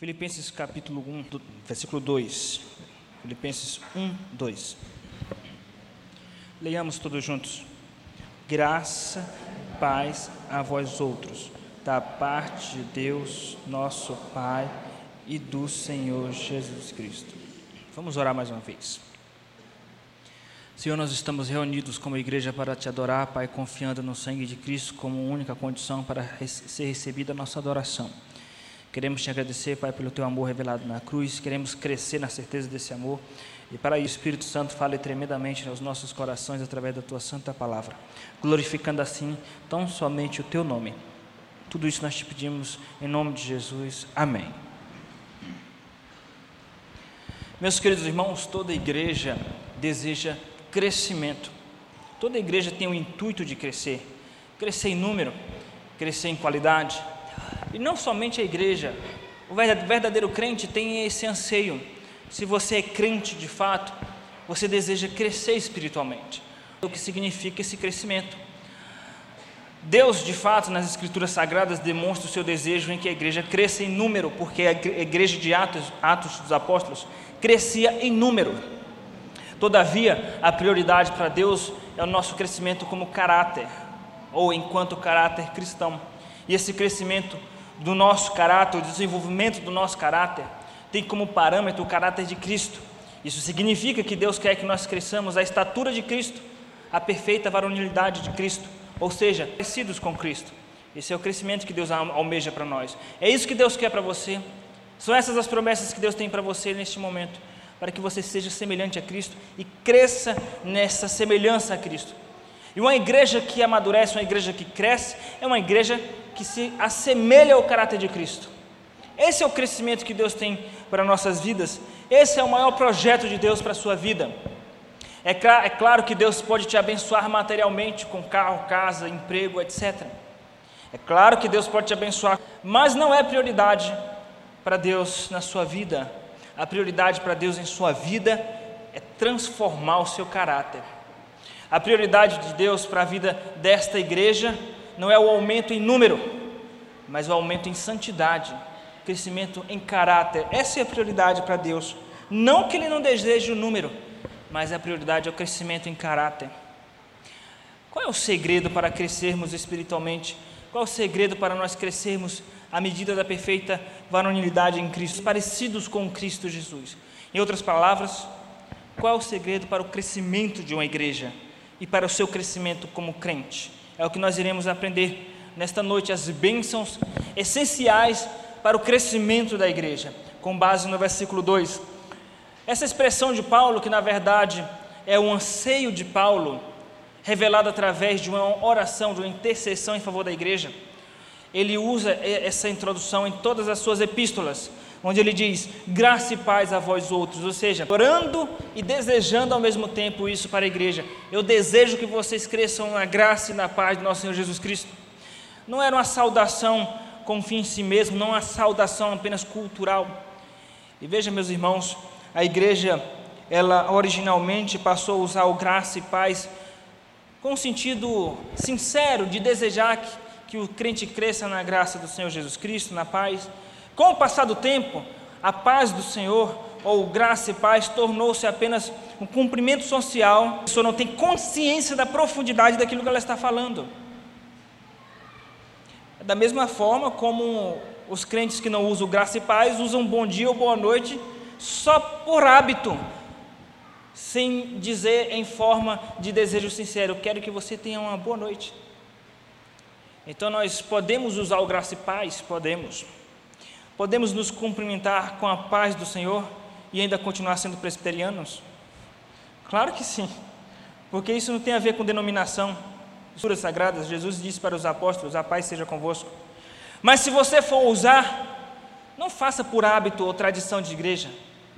Filipenses capítulo 1, do- versículo 2. Filipenses 1, 2. Leiamos todos juntos. Graça, paz a vós outros, da parte de Deus, nosso Pai e do Senhor Jesus Cristo. Vamos orar mais uma vez. Senhor, nós estamos reunidos como igreja para te adorar, Pai, confiando no sangue de Cristo como única condição para ser recebida a nossa adoração. Queremos te agradecer, Pai, pelo teu amor revelado na cruz, queremos crescer na certeza desse amor e para isso, o Espírito Santo fale tremendamente aos nossos corações através da tua santa palavra, glorificando assim tão somente o teu nome. Tudo isso nós te pedimos em nome de Jesus. Amém. Meus queridos irmãos, toda igreja deseja crescimento. Toda igreja tem o intuito de crescer, crescer em número, crescer em qualidade. E não somente a igreja, o verda- verdadeiro crente tem esse anseio. Se você é crente de fato, você deseja crescer espiritualmente. O que significa esse crescimento? Deus, de fato, nas Escrituras Sagradas, demonstra o seu desejo em que a igreja cresça em número, porque a igreja de Atos, Atos dos Apóstolos crescia em número. Todavia, a prioridade para Deus é o nosso crescimento como caráter, ou enquanto caráter cristão. E esse crescimento do nosso caráter, o desenvolvimento do nosso caráter, tem como parâmetro o caráter de Cristo. Isso significa que Deus quer que nós cresçamos à estatura de Cristo, à perfeita varonilidade de Cristo, ou seja, parecidos com Cristo. Esse é o crescimento que Deus al- almeja para nós. É isso que Deus quer para você. São essas as promessas que Deus tem para você neste momento, para que você seja semelhante a Cristo e cresça nessa semelhança a Cristo. E uma igreja que amadurece, uma igreja que cresce, é uma igreja que se assemelha ao caráter de Cristo. Esse é o crescimento que Deus tem para nossas vidas. Esse é o maior projeto de Deus para a sua vida. É, cla- é claro que Deus pode te abençoar materialmente com carro, casa, emprego, etc. É claro que Deus pode te abençoar, mas não é prioridade para Deus na sua vida. A prioridade para Deus em sua vida é transformar o seu caráter. A prioridade de Deus para a vida desta igreja não é o aumento em número, mas o aumento em santidade, crescimento em caráter. Essa é a prioridade para Deus. Não que Ele não deseje o número, mas a prioridade é o crescimento em caráter. Qual é o segredo para crescermos espiritualmente? Qual é o segredo para nós crescermos à medida da perfeita varonilidade em Cristo, parecidos com Cristo Jesus? Em outras palavras, qual é o segredo para o crescimento de uma igreja e para o seu crescimento como crente? É o que nós iremos aprender nesta noite, as bênçãos essenciais para o crescimento da igreja, com base no versículo 2. Essa expressão de Paulo, que na verdade é um anseio de Paulo, revelado através de uma oração, de uma intercessão em favor da igreja, ele usa essa introdução em todas as suas epístolas, onde ele diz: graça e paz a vós outros, ou seja, orando e desejando ao mesmo tempo isso para a igreja. Eu desejo que vocês cresçam na graça e na paz do nosso Senhor Jesus Cristo. Não era uma saudação com fim em si mesmo, não uma saudação apenas cultural. E veja, meus irmãos, a igreja, ela originalmente passou a usar o graça e paz com um sentido sincero de desejar que, que o crente cresça na graça do Senhor Jesus Cristo, na paz. Com o passar do tempo, a paz do Senhor, ou graça e paz, tornou-se apenas um cumprimento social. A pessoa não tem consciência da profundidade daquilo que ela está falando. Da mesma forma como os crentes que não usam graça e paz usam bom dia ou boa noite só por hábito, sem dizer em forma de desejo sincero: quero que você tenha uma boa noite. Então nós podemos usar o graça e paz? Podemos. Podemos nos cumprimentar com a paz do Senhor e ainda continuar sendo presbiterianos? Claro que sim, porque isso não tem a ver com denominação. Escrituras sagradas, Jesus disse para os apóstolos: A paz seja convosco. Mas se você for usar, não faça por hábito ou tradição de igreja,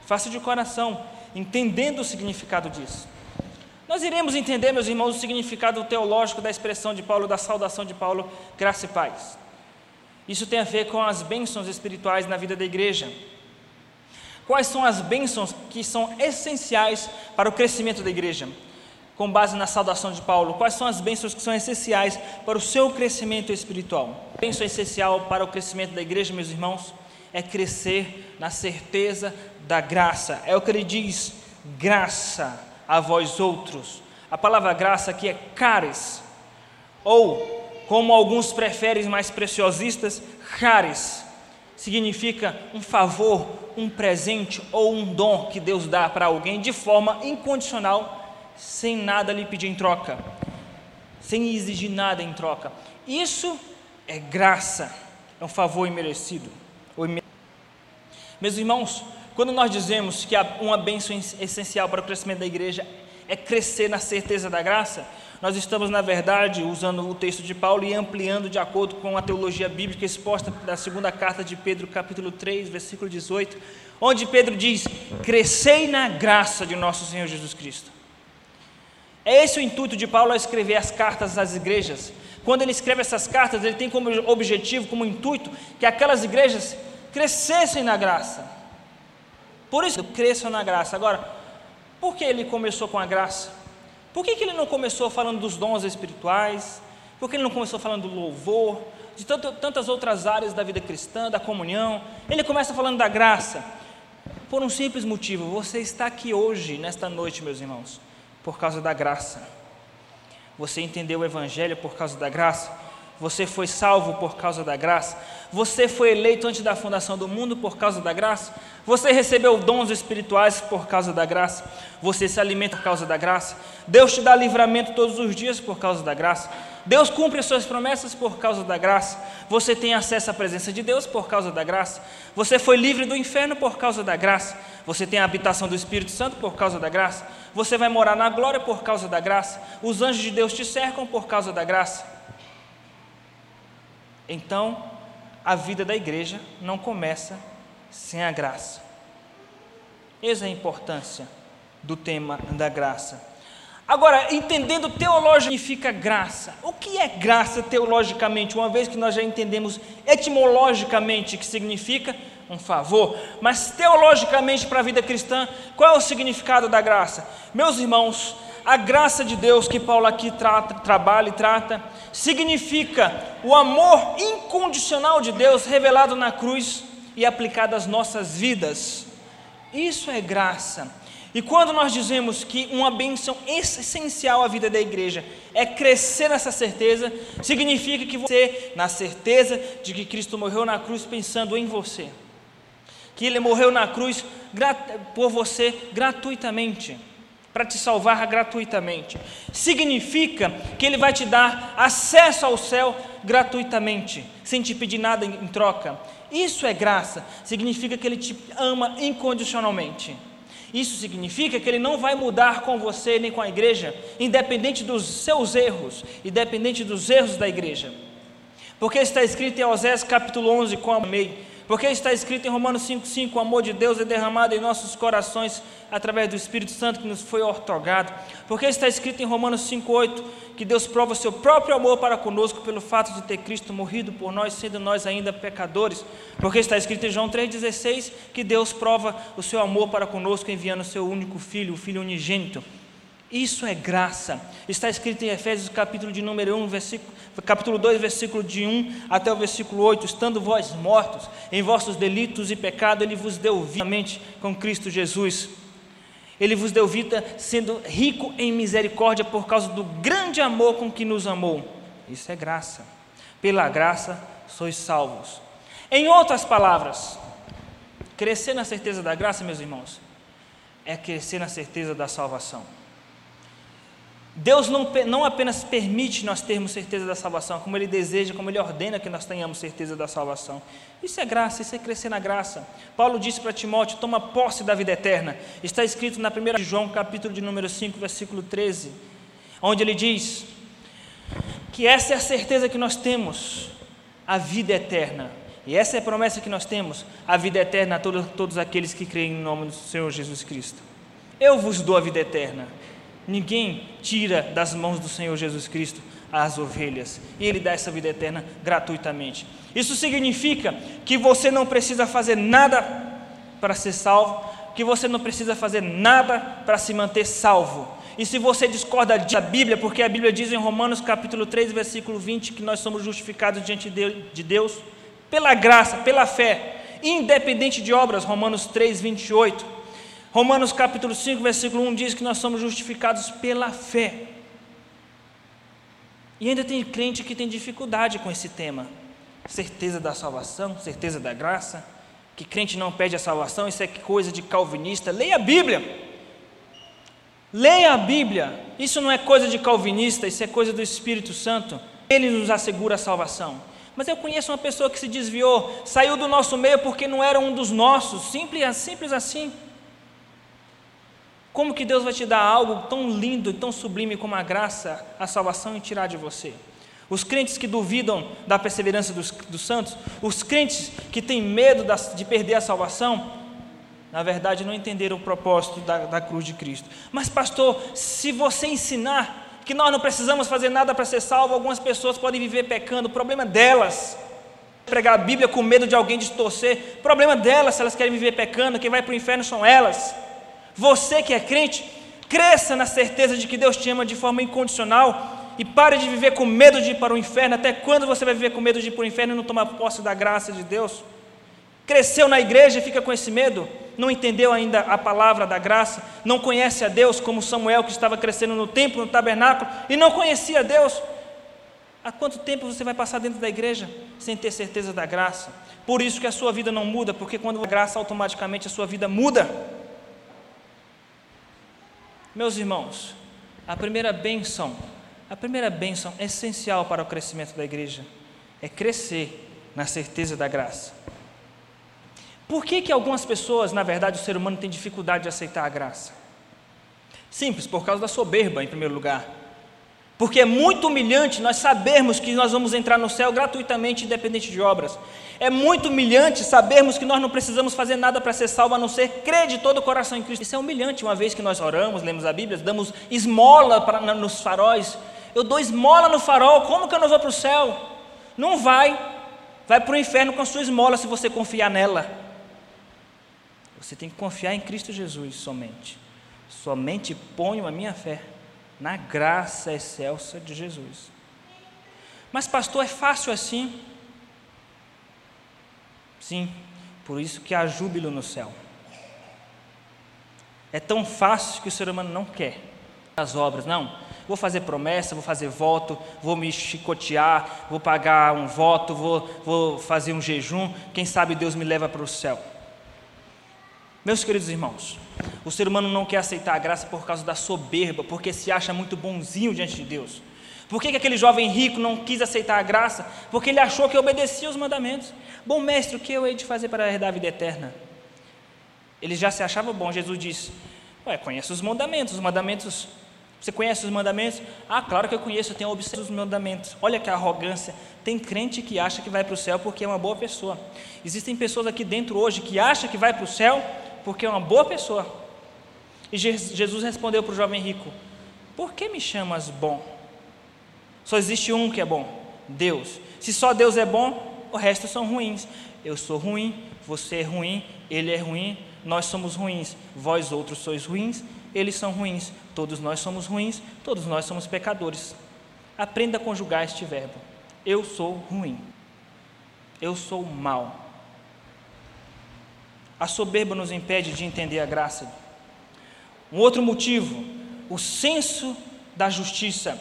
faça de coração, entendendo o significado disso. Nós iremos entender, meus irmãos, o significado teológico da expressão de Paulo, da saudação de Paulo, graça e paz. Isso tem a ver com as bênçãos espirituais na vida da igreja. Quais são as bênçãos que são essenciais para o crescimento da igreja? Com base na saudação de Paulo, quais são as bênçãos que são essenciais para o seu crescimento espiritual? A bênção essencial para o crescimento da igreja, meus irmãos, é crescer na certeza da graça. É o que ele diz: graça a vós outros. A palavra graça aqui é caris, ou como alguns preferem mais preciosistas, charis. Significa um favor, um presente ou um dom que Deus dá para alguém de forma incondicional, sem nada lhe pedir em troca, sem exigir nada em troca. Isso é graça, é um favor imerecido. Meus irmãos, quando nós dizemos que uma bênção essencial para o crescimento da igreja é crescer na certeza da graça, nós estamos, na verdade, usando o texto de Paulo e ampliando de acordo com a teologia bíblica exposta da segunda carta de Pedro, capítulo 3, versículo 18, onde Pedro diz: Crescei na graça de nosso Senhor Jesus Cristo. É esse o intuito de Paulo ao escrever as cartas às igrejas. Quando ele escreve essas cartas, ele tem como objetivo, como intuito, que aquelas igrejas crescessem na graça. Por isso, cresçam na graça. Agora, por que ele começou com a graça? Por que, que ele não começou falando dos dons espirituais? Por que ele não começou falando do louvor? De tanto, tantas outras áreas da vida cristã, da comunhão? Ele começa falando da graça. Por um simples motivo: você está aqui hoje, nesta noite, meus irmãos, por causa da graça. Você entendeu o Evangelho por causa da graça? Você foi salvo por causa da graça? Você foi eleito antes da fundação do mundo por causa da graça? Você recebeu dons espirituais por causa da graça? Você se alimenta por causa da graça? Deus te dá livramento todos os dias por causa da graça? Deus cumpre as suas promessas por causa da graça. Você tem acesso à presença de Deus por causa da graça. Você foi livre do inferno por causa da graça. Você tem a habitação do Espírito Santo por causa da graça. Você vai morar na glória por causa da graça. Os anjos de Deus te cercam por causa da graça. Então, a vida da igreja não começa sem a graça. Eis a importância do tema da graça. Agora, entendendo teologicamente significa graça. O que é graça teologicamente? Uma vez que nós já entendemos etimologicamente que significa um favor, mas teologicamente para a vida cristã, qual é o significado da graça? Meus irmãos, a graça de Deus que Paulo aqui trata, trabalha e trata, significa o amor incondicional de Deus revelado na cruz e aplicado às nossas vidas. Isso é graça. E quando nós dizemos que uma bênção essencial à vida da igreja é crescer nessa certeza, significa que você, na certeza de que Cristo morreu na cruz pensando em você, que Ele morreu na cruz por você gratuitamente, para te salvar gratuitamente, significa que Ele vai te dar acesso ao céu gratuitamente, sem te pedir nada em troca. Isso é graça, significa que Ele te ama incondicionalmente. Isso significa que ele não vai mudar com você nem com a igreja, independente dos seus erros, independente dos erros da igreja. Porque está escrito em Osés capítulo 11, como amei, porque está escrito em Romanos 5,5: o amor de Deus é derramado em nossos corações através do Espírito Santo que nos foi otorgado. Porque está escrito em Romanos 5,8: que Deus prova o seu próprio amor para conosco pelo fato de ter Cristo morrido por nós, sendo nós ainda pecadores. Porque está escrito em João 3,16: que Deus prova o seu amor para conosco enviando o seu único filho, o Filho unigênito. Isso é graça. Está escrito em Efésios capítulo de número 1, versículo, capítulo 2, versículo de 1 até o versículo 8, estando vós mortos em vossos delitos e pecado, ele vos deu vida com Cristo Jesus. Ele vos deu vida sendo rico em misericórdia por causa do grande amor com que nos amou. Isso é graça. Pela graça sois salvos. Em outras palavras, crescer na certeza da graça, meus irmãos, é crescer na certeza da salvação. Deus não, não apenas permite nós termos certeza da salvação, como Ele deseja, como Ele ordena que nós tenhamos certeza da salvação. Isso é graça, isso é crescer na graça. Paulo disse para Timóteo: toma posse da vida eterna. Está escrito na 1 João, capítulo de número 5, versículo 13, onde ele diz que essa é a certeza que nós temos, a vida eterna. E essa é a promessa que nós temos, a vida eterna a todos, todos aqueles que creem em nome do Senhor Jesus Cristo. Eu vos dou a vida eterna. Ninguém tira das mãos do Senhor Jesus Cristo as ovelhas, e Ele dá essa vida eterna gratuitamente. Isso significa que você não precisa fazer nada para ser salvo, que você não precisa fazer nada para se manter salvo. E se você discorda da Bíblia, porque a Bíblia diz em Romanos capítulo 3, versículo 20, que nós somos justificados diante de Deus pela graça, pela fé, independente de obras, Romanos 3, 28. Romanos capítulo 5, versículo 1 diz que nós somos justificados pela fé. E ainda tem crente que tem dificuldade com esse tema. Certeza da salvação, certeza da graça, que crente não pede a salvação, isso é coisa de calvinista. Leia a Bíblia. Leia a Bíblia. Isso não é coisa de calvinista, isso é coisa do Espírito Santo. Ele nos assegura a salvação. Mas eu conheço uma pessoa que se desviou, saiu do nosso meio porque não era um dos nossos, simples, simples assim. Como que Deus vai te dar algo tão lindo e tão sublime como a graça, a salvação e tirar de você? Os crentes que duvidam da perseverança dos, dos santos, os crentes que têm medo de perder a salvação, na verdade não entenderam o propósito da, da cruz de Cristo. Mas, pastor, se você ensinar que nós não precisamos fazer nada para ser salvo, algumas pessoas podem viver pecando, o problema delas. Pregar a Bíblia com medo de alguém distorcer, problema delas se elas querem viver pecando, quem vai para o inferno são elas. Você que é crente, cresça na certeza de que Deus te ama de forma incondicional e pare de viver com medo de ir para o inferno. Até quando você vai viver com medo de ir para o inferno e não tomar posse da graça de Deus? Cresceu na igreja e fica com esse medo? não entendeu ainda a palavra da graça, não conhece a Deus, como Samuel que estava crescendo no templo, no tabernáculo, e não conhecia Deus. Há quanto tempo você vai passar dentro da igreja sem ter certeza da graça? Por isso que a sua vida não muda, porque quando a graça automaticamente a sua vida muda. Meus irmãos, a primeira bênção, a primeira bênção essencial para o crescimento da igreja é crescer na certeza da graça. Por que, que algumas pessoas, na verdade, o ser humano tem dificuldade de aceitar a graça? Simples, por causa da soberba, em primeiro lugar. Porque é muito humilhante nós sabermos que nós vamos entrar no céu gratuitamente, independente de obras. É muito humilhante sabermos que nós não precisamos fazer nada para ser salvo, a não ser crer de todo o coração em Cristo. Isso é humilhante, uma vez que nós oramos, lemos a Bíblia, damos esmola para, nos faróis. Eu dou esmola no farol, como que eu não vou para o céu? Não vai. Vai para o inferno com a sua esmola se você confiar nela. Você tem que confiar em Cristo Jesus somente. Somente ponho a minha fé na graça excelsa de Jesus. Mas, pastor, é fácil assim? Sim, por isso que há júbilo no céu. É tão fácil que o ser humano não quer as obras, não. Vou fazer promessa, vou fazer voto, vou me chicotear, vou pagar um voto, vou, vou fazer um jejum. Quem sabe Deus me leva para o céu. Meus queridos irmãos, o ser humano não quer aceitar a graça por causa da soberba, porque se acha muito bonzinho diante de Deus. Por que, que aquele jovem rico não quis aceitar a graça? Porque ele achou que obedecia os mandamentos. Bom mestre, o que eu hei de fazer para herdar a vida eterna? Ele já se achava bom. Jesus disse: Ué, conhece os mandamentos. Os mandamentos. Você conhece os mandamentos? Ah, claro que eu conheço, eu tenho observado os mandamentos. Olha que arrogância. Tem crente que acha que vai para o céu porque é uma boa pessoa. Existem pessoas aqui dentro hoje que acham que vai para o céu porque é uma boa pessoa. E Jesus respondeu para o jovem rico: Por que me chamas bom? Só existe um que é bom: Deus. Se só Deus é bom, o resto são ruins. Eu sou ruim, você é ruim, ele é ruim, nós somos ruins, vós outros sois ruins, eles são ruins, todos nós somos ruins, todos nós somos pecadores. Aprenda a conjugar este verbo. Eu sou ruim. Eu sou mal. A soberba nos impede de entender a graça. Um outro motivo, o senso da justiça,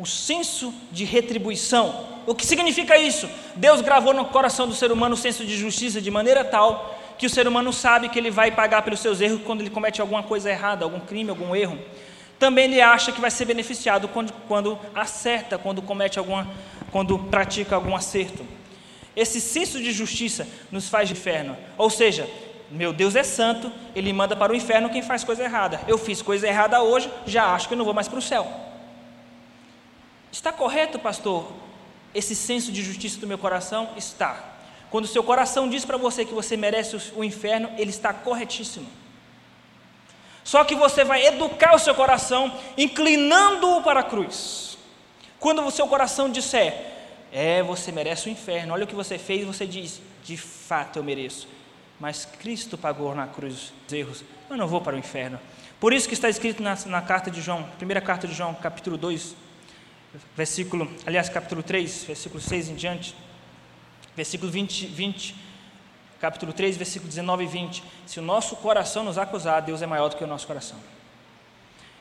o senso de retribuição. O que significa isso? Deus gravou no coração do ser humano o senso de justiça de maneira tal que o ser humano sabe que ele vai pagar pelos seus erros quando ele comete alguma coisa errada, algum crime, algum erro. Também ele acha que vai ser beneficiado quando, quando acerta, quando comete alguma, quando pratica algum acerto. Esse senso de justiça nos faz de inferno. Ou seja, meu Deus é santo, ele manda para o inferno quem faz coisa errada. Eu fiz coisa errada hoje, já acho que eu não vou mais para o céu. Está correto, pastor, esse senso de justiça do meu coração? Está. Quando o seu coração diz para você que você merece o inferno, ele está corretíssimo. Só que você vai educar o seu coração, inclinando-o para a cruz. Quando o seu coração disser, é, você merece o inferno, olha o que você fez, você diz, de fato eu mereço mas Cristo pagou na cruz os erros. Eu não vou para o inferno. Por isso que está escrito na, na carta de João, primeira carta de João, capítulo 2, versículo, aliás, capítulo 3, versículo 6 em diante, versículo 20, 20 capítulo 3, versículo 19 e 20. Se o nosso coração nos acusar, Deus é maior do que o nosso coração.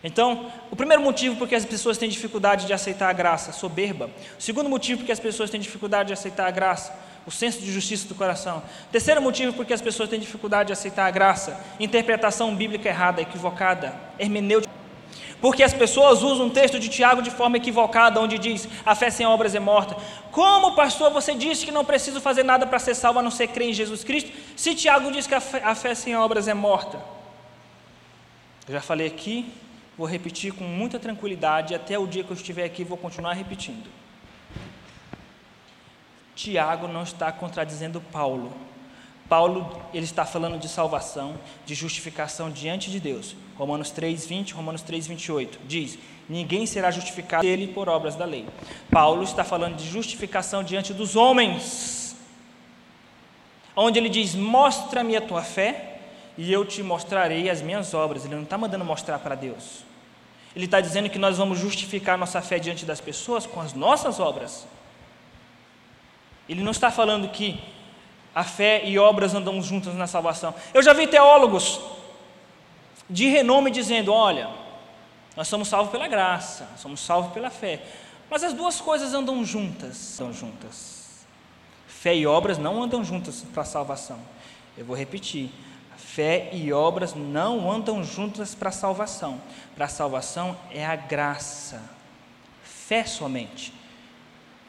Então, o primeiro motivo porque as pessoas têm dificuldade de aceitar a graça, soberba. O segundo motivo porque as pessoas têm dificuldade de aceitar a graça, o senso de justiça do coração. O terceiro motivo porque as pessoas têm dificuldade de aceitar a graça, interpretação bíblica errada, equivocada, hermenêutica. Porque as pessoas usam um texto de Tiago de forma equivocada, onde diz: a fé sem obras é morta. Como, pastor, você disse que não preciso fazer nada para ser salvo a não ser crer em Jesus Cristo, se Tiago diz que a fé, a fé sem obras é morta? Eu já falei aqui, vou repetir com muita tranquilidade, até o dia que eu estiver aqui, vou continuar repetindo. Tiago não está contradizendo Paulo. Paulo, ele está falando de salvação, de justificação diante de Deus. Romanos 3, 20, Romanos 3, 28, diz, ninguém será justificado dele por obras da lei. Paulo está falando de justificação diante dos homens, onde ele diz, mostra-me a tua fé, e eu te mostrarei as minhas obras. Ele não está mandando mostrar para Deus. Ele está dizendo que nós vamos justificar nossa fé diante das pessoas com as nossas obras. Ele não está falando que a fé e obras andam juntas na salvação. Eu já vi teólogos de renome dizendo: olha, nós somos salvos pela graça, somos salvos pela fé. Mas as duas coisas andam juntas, andam juntas. Fé e obras não andam juntas para a salvação. Eu vou repetir: fé e obras não andam juntas para a salvação. Para a salvação é a graça, fé somente.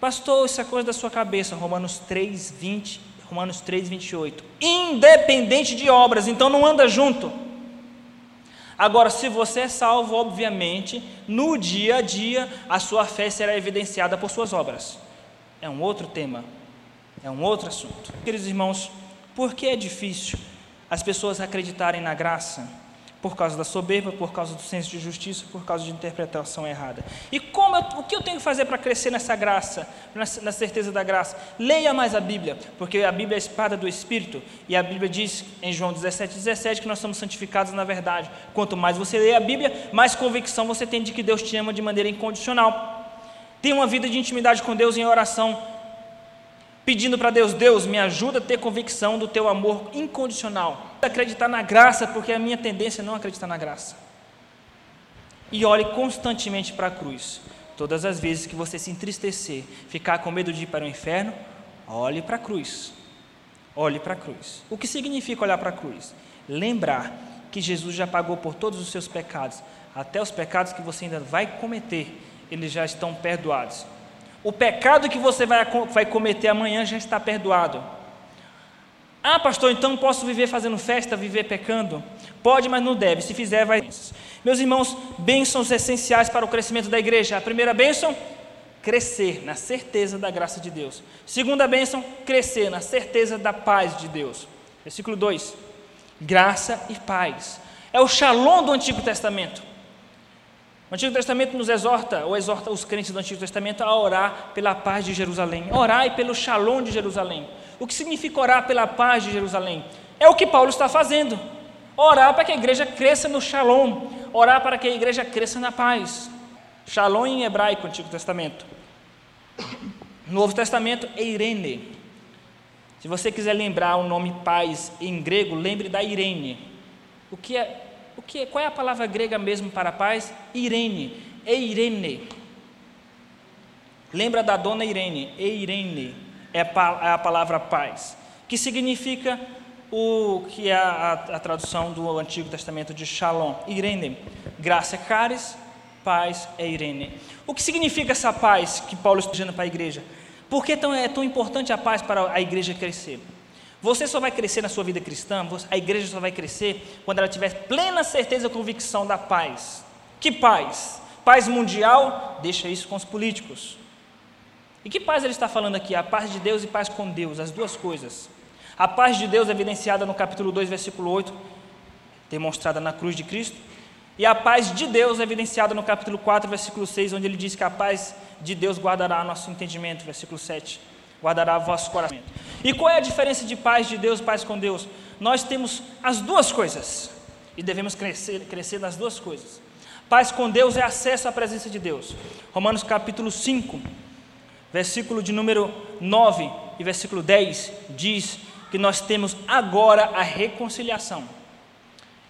Pastor, isso é coisa da sua cabeça, Romanos 3, 20, Romanos 3, 28. Independente de obras, então não anda junto. Agora, se você é salvo, obviamente, no dia a dia, a sua fé será evidenciada por suas obras. É um outro tema, é um outro assunto. Queridos irmãos, por que é difícil as pessoas acreditarem na graça? Por causa da soberba, por causa do senso de justiça, por causa de interpretação errada. E como eu, o que eu tenho que fazer para crescer nessa graça, na certeza da graça? Leia mais a Bíblia, porque a Bíblia é a espada do Espírito, e a Bíblia diz em João 17, 17 que nós somos santificados na verdade. Quanto mais você lê a Bíblia, mais convicção você tem de que Deus te ama de maneira incondicional. Tenha uma vida de intimidade com Deus em oração, pedindo para Deus: Deus, me ajuda a ter convicção do teu amor incondicional. Acreditar na graça, porque a minha tendência é não acreditar na graça. E olhe constantemente para a cruz. Todas as vezes que você se entristecer, ficar com medo de ir para o inferno, olhe para a cruz. Olhe para a cruz. O que significa olhar para a cruz? Lembrar que Jesus já pagou por todos os seus pecados, até os pecados que você ainda vai cometer, eles já estão perdoados. O pecado que você vai, vai cometer amanhã já está perdoado. Ah, pastor, então posso viver fazendo festa, viver pecando? Pode, mas não deve. Se fizer, vai. Meus irmãos, bênçãos essenciais para o crescimento da igreja. A primeira bênção, crescer na certeza da graça de Deus. Segunda bênção, crescer na certeza da paz de Deus. Versículo 2: graça e paz. É o shalom do Antigo Testamento. O Antigo Testamento nos exorta, ou exorta os crentes do Antigo Testamento a orar pela paz de Jerusalém, orar pelo shalom de Jerusalém. O que significa orar pela paz de Jerusalém? É o que Paulo está fazendo. Orar para que a igreja cresça no shalom, orar para que a igreja cresça na paz. Shalom em hebraico, Antigo Testamento. Novo Testamento, Eirene. Se você quiser lembrar o nome paz em grego, lembre da Irene. O que é o que, qual é a palavra grega mesmo para paz? Irene, Eirene. Lembra da dona Irene? Eirene é, é a palavra paz, que significa o que é a, a, tradução do Antigo Testamento de Shalom. Irene, graça é caris, paz é Irene. O que significa essa paz que Paulo está dizendo para a igreja? Por que tão, é tão importante a paz para a igreja crescer? Você só vai crescer na sua vida cristã, a igreja só vai crescer quando ela tiver plena certeza e convicção da paz. Que paz? Paz mundial? Deixa isso com os políticos. E que paz ele está falando aqui? A paz de Deus e paz com Deus, as duas coisas. A paz de Deus é evidenciada no capítulo 2, versículo 8, demonstrada na cruz de Cristo. E a paz de Deus evidenciada no capítulo 4, versículo 6, onde ele diz que a paz de Deus guardará nosso entendimento, versículo 7 guardará vosso coração. E qual é a diferença de paz de Deus paz com Deus? Nós temos as duas coisas e devemos crescer, crescer nas duas coisas. Paz com Deus é acesso à presença de Deus. Romanos capítulo 5, versículo de número 9 e versículo 10 diz que nós temos agora a reconciliação.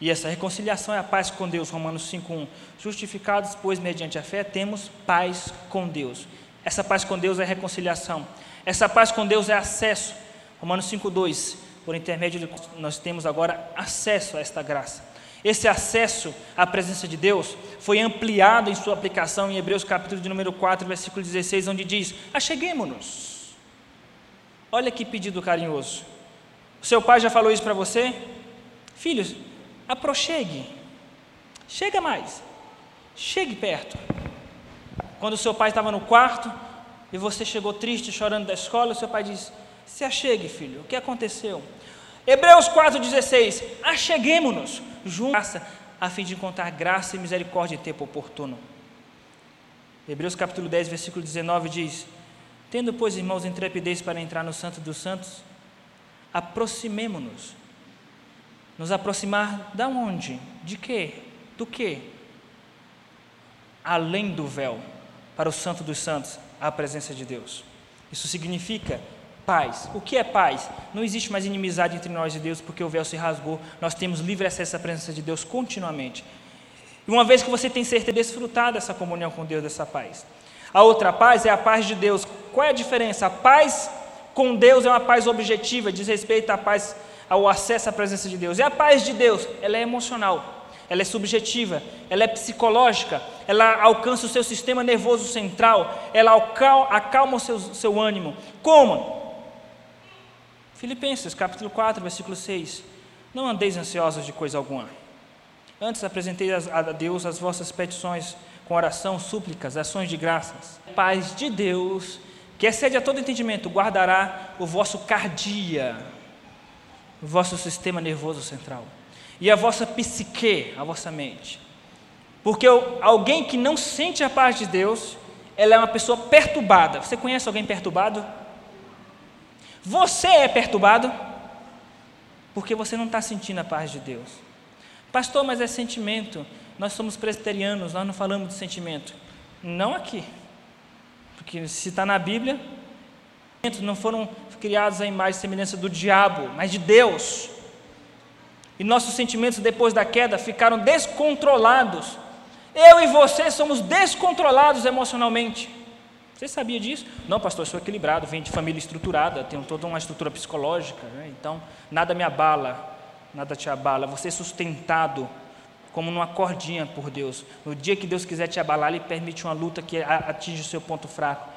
E essa reconciliação é a paz com Deus, Romanos 5:1. Justificados, pois, mediante a fé, temos paz com Deus. Essa paz com Deus é reconciliação. Essa paz com Deus é acesso. Romanos 5:2. Por intermédio de nós temos agora acesso a esta graça. Esse acesso à presença de Deus foi ampliado em sua aplicação em Hebreus capítulo de número 4, versículo 16, onde diz: Acheguemos-nos. Olha que pedido carinhoso. O seu pai já falou isso para você? Filhos, aproxegue. Chega mais. Chegue perto. Quando o seu pai estava no quarto e você chegou triste, chorando da escola, o seu pai diz: Se achegue, filho, o que aconteceu? Hebreus 4,16: Acheguemos-nos juntos a fim de encontrar graça e misericórdia em tempo oportuno. Hebreus capítulo 10, versículo 19 diz: Tendo, pois, irmãos, intrepidez para entrar no Santo dos Santos, aproximemo-nos. Nos aproximar da onde? De quê? Do quê? Além do véu, para o Santo dos Santos, a presença de Deus. Isso significa paz. O que é paz? Não existe mais inimizade entre nós e Deus porque o véu se rasgou. Nós temos livre acesso à presença de Deus continuamente. E uma vez que você tem certeza de desfrutar dessa comunhão com Deus, dessa paz. A outra paz é a paz de Deus. Qual é a diferença? A paz com Deus é uma paz objetiva, diz respeito à paz, ao acesso à presença de Deus. E a paz de Deus, ela é emocional ela é subjetiva, ela é psicológica, ela alcança o seu sistema nervoso central, ela acalma o seu, seu ânimo. Como? Filipenses capítulo 4, versículo 6. Não andeis ansiosos de coisa alguma. Antes apresentei a Deus as vossas petições com oração, súplicas, ações de graças. Paz de Deus, que excede a todo entendimento, guardará o vosso cardia, o vosso sistema nervoso central e a vossa psique, a vossa mente. Porque alguém que não sente a paz de Deus, ela é uma pessoa perturbada. Você conhece alguém perturbado? Você é perturbado porque você não está sentindo a paz de Deus. Pastor, mas é sentimento. Nós somos presbiterianos, nós não falamos de sentimento. Não aqui. Porque se está na Bíblia, não foram criados à imagem e semelhança do diabo, mas de Deus. E nossos sentimentos depois da queda ficaram descontrolados. Eu e você somos descontrolados emocionalmente. Você sabia disso? Não, pastor, eu sou equilibrado, venho de família estruturada, tenho toda uma estrutura psicológica, né? então nada me abala, nada te abala. Você é sustentado como numa cordinha por Deus. No dia que Deus quiser te abalar, Ele permite uma luta que atinge o seu ponto fraco.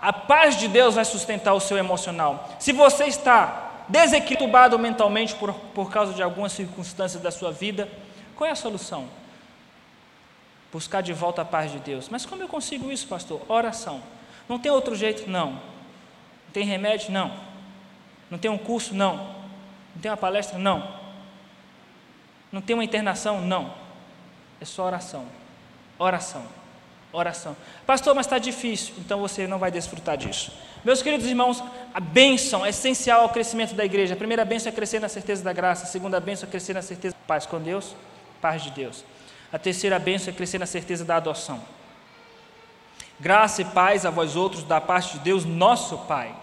A paz de Deus vai sustentar o seu emocional. Se você está desequilibrado mentalmente por, por causa de algumas circunstâncias da sua vida, qual é a solução? Buscar de volta a paz de Deus. Mas como eu consigo isso, pastor? Oração. Não tem outro jeito? Não. Não tem remédio? Não. Não tem um curso? Não. Não tem uma palestra? Não. Não tem uma internação? Não. É só oração. Oração. Oração. Pastor, mas está difícil. Então você não vai desfrutar disso. Meus queridos irmãos, a bênção é essencial ao crescimento da igreja. A primeira bênção é crescer na certeza da graça. A segunda bênção é crescer na certeza da paz com Deus, paz de Deus. A terceira bênção é crescer na certeza da adoção. Graça e paz a vós outros da parte de Deus, nosso Pai.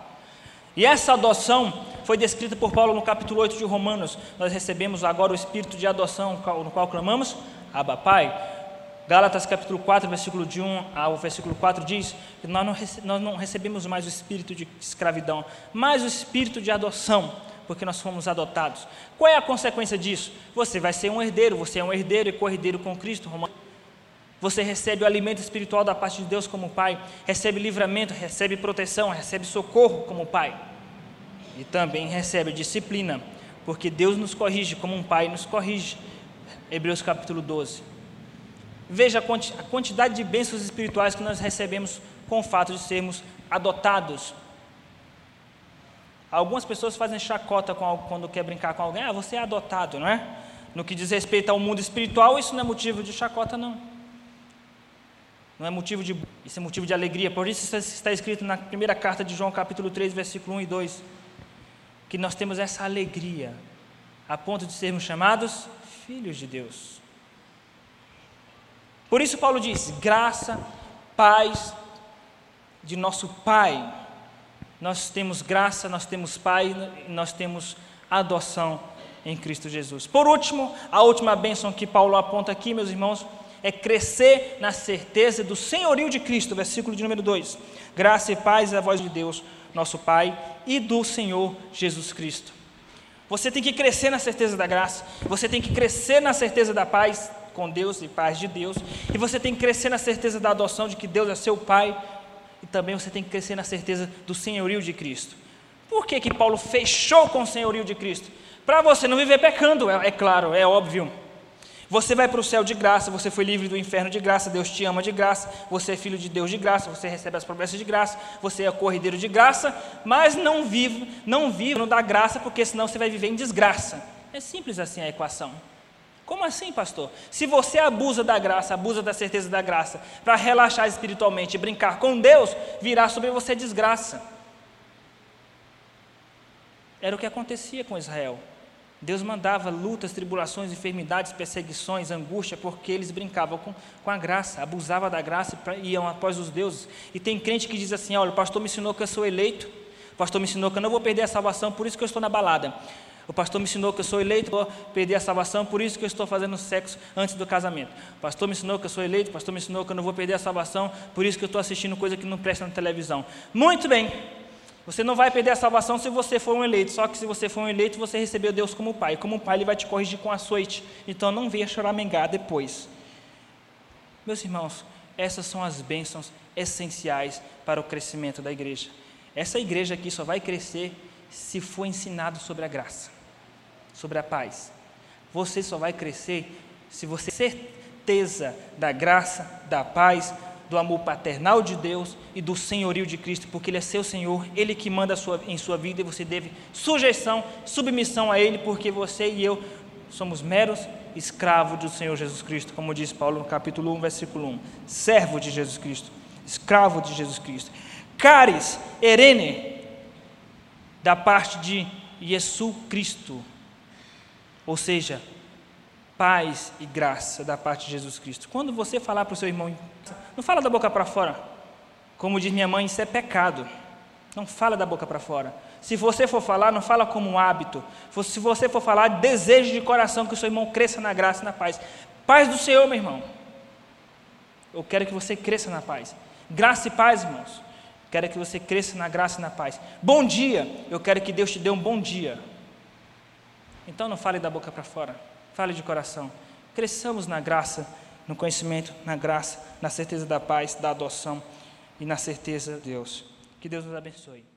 E essa adoção foi descrita por Paulo no capítulo 8 de Romanos. Nós recebemos agora o espírito de adoção, no qual clamamos, Abba Pai. Gálatas capítulo 4, versículo de 1 ao versículo 4 diz que nós não, nós não recebemos mais o espírito de escravidão, mas o espírito de adoção, porque nós fomos adotados. Qual é a consequência disso? Você vai ser um herdeiro, você é um herdeiro e co-herdeiro com Cristo. Romanos você recebe o alimento espiritual da parte de Deus como Pai, recebe livramento, recebe proteção, recebe socorro como Pai. E também recebe disciplina, porque Deus nos corrige como um Pai nos corrige. Hebreus capítulo 12. Veja a quantidade de bênçãos espirituais que nós recebemos com o fato de sermos adotados. Algumas pessoas fazem chacota quando quer brincar com alguém, ah, você é adotado, não é? No que diz respeito ao mundo espiritual, isso não é motivo de chacota, não não é motivo de, isso é motivo de alegria. Por isso está escrito na primeira carta de João, capítulo 3, versículo 1 e 2, que nós temos essa alegria, a ponto de sermos chamados filhos de Deus. Por isso Paulo diz: graça, paz de nosso Pai Nós temos graça, nós temos Pai, nós temos adoção em Cristo Jesus. Por último, a última bênção que Paulo aponta aqui, meus irmãos, é crescer na certeza do senhorio de Cristo, versículo de número 2. Graça e paz é a voz de Deus, nosso Pai, e do Senhor Jesus Cristo. Você tem que crescer na certeza da graça, você tem que crescer na certeza da paz com Deus e paz de Deus, e você tem que crescer na certeza da adoção de que Deus é seu Pai, e também você tem que crescer na certeza do senhorio de Cristo. Por que, que Paulo fechou com o senhorio de Cristo? Para você não viver pecando, é, é claro, é óbvio. Você vai para o céu de graça, você foi livre do inferno de graça, Deus te ama de graça, você é filho de Deus de graça, você recebe as promessas de graça, você é corrideiro de graça, mas não vive, não vive no da graça, porque senão você vai viver em desgraça. É simples assim a equação. Como assim, pastor? Se você abusa da graça, abusa da certeza da graça, para relaxar espiritualmente e brincar com Deus, virá sobre você desgraça. Era o que acontecia com Israel. Deus mandava lutas, tribulações, enfermidades, perseguições, angústia, porque eles brincavam com, com a graça, abusavam da graça e iam após os deuses. E tem crente que diz assim: olha, o pastor me ensinou que eu sou eleito, o pastor me ensinou que eu não vou perder a salvação, por isso que eu estou na balada. O pastor me ensinou que eu sou eleito, vou perder a salvação, por isso que eu estou fazendo sexo antes do casamento. O pastor me ensinou que eu sou eleito, o pastor me ensinou que eu não vou perder a salvação, por isso que eu estou assistindo coisa que não presta na televisão. Muito bem, você não vai perder a salvação se você for um eleito, só que se você for um eleito, você recebeu Deus como pai. Como pai, ele vai te corrigir com açoite. Então não venha choramingar depois. Meus irmãos, essas são as bênçãos essenciais para o crescimento da igreja. Essa igreja aqui só vai crescer se for ensinado sobre a graça, sobre a paz. Você só vai crescer se você certeza da graça, da paz, do amor paternal de Deus e do senhorio de Cristo, porque Ele é seu Senhor, Ele que manda sua, em sua vida e você deve sujeição, submissão a Ele, porque você e eu somos meros escravos do Senhor Jesus Cristo, como diz Paulo no capítulo 1, versículo 1. Servo de Jesus Cristo, escravo de Jesus Cristo. Caris, erene, da parte de Jesus Cristo, ou seja, paz e graça da parte de Jesus Cristo. Quando você falar para o seu irmão, não fala da boca para fora. Como diz minha mãe, isso é pecado. Não fala da boca para fora. Se você for falar, não fala como um hábito. Se você for falar, desejo de coração que o seu irmão cresça na graça e na paz. Paz do Senhor, meu irmão. Eu quero que você cresça na paz. Graça e paz, irmãos. Quero que você cresça na graça e na paz. Bom dia. Eu quero que Deus te dê um bom dia. Então não fale da boca para fora. Fale de coração. Cresçamos na graça, no conhecimento, na graça, na certeza da paz, da adoção e na certeza de Deus. Que Deus nos abençoe.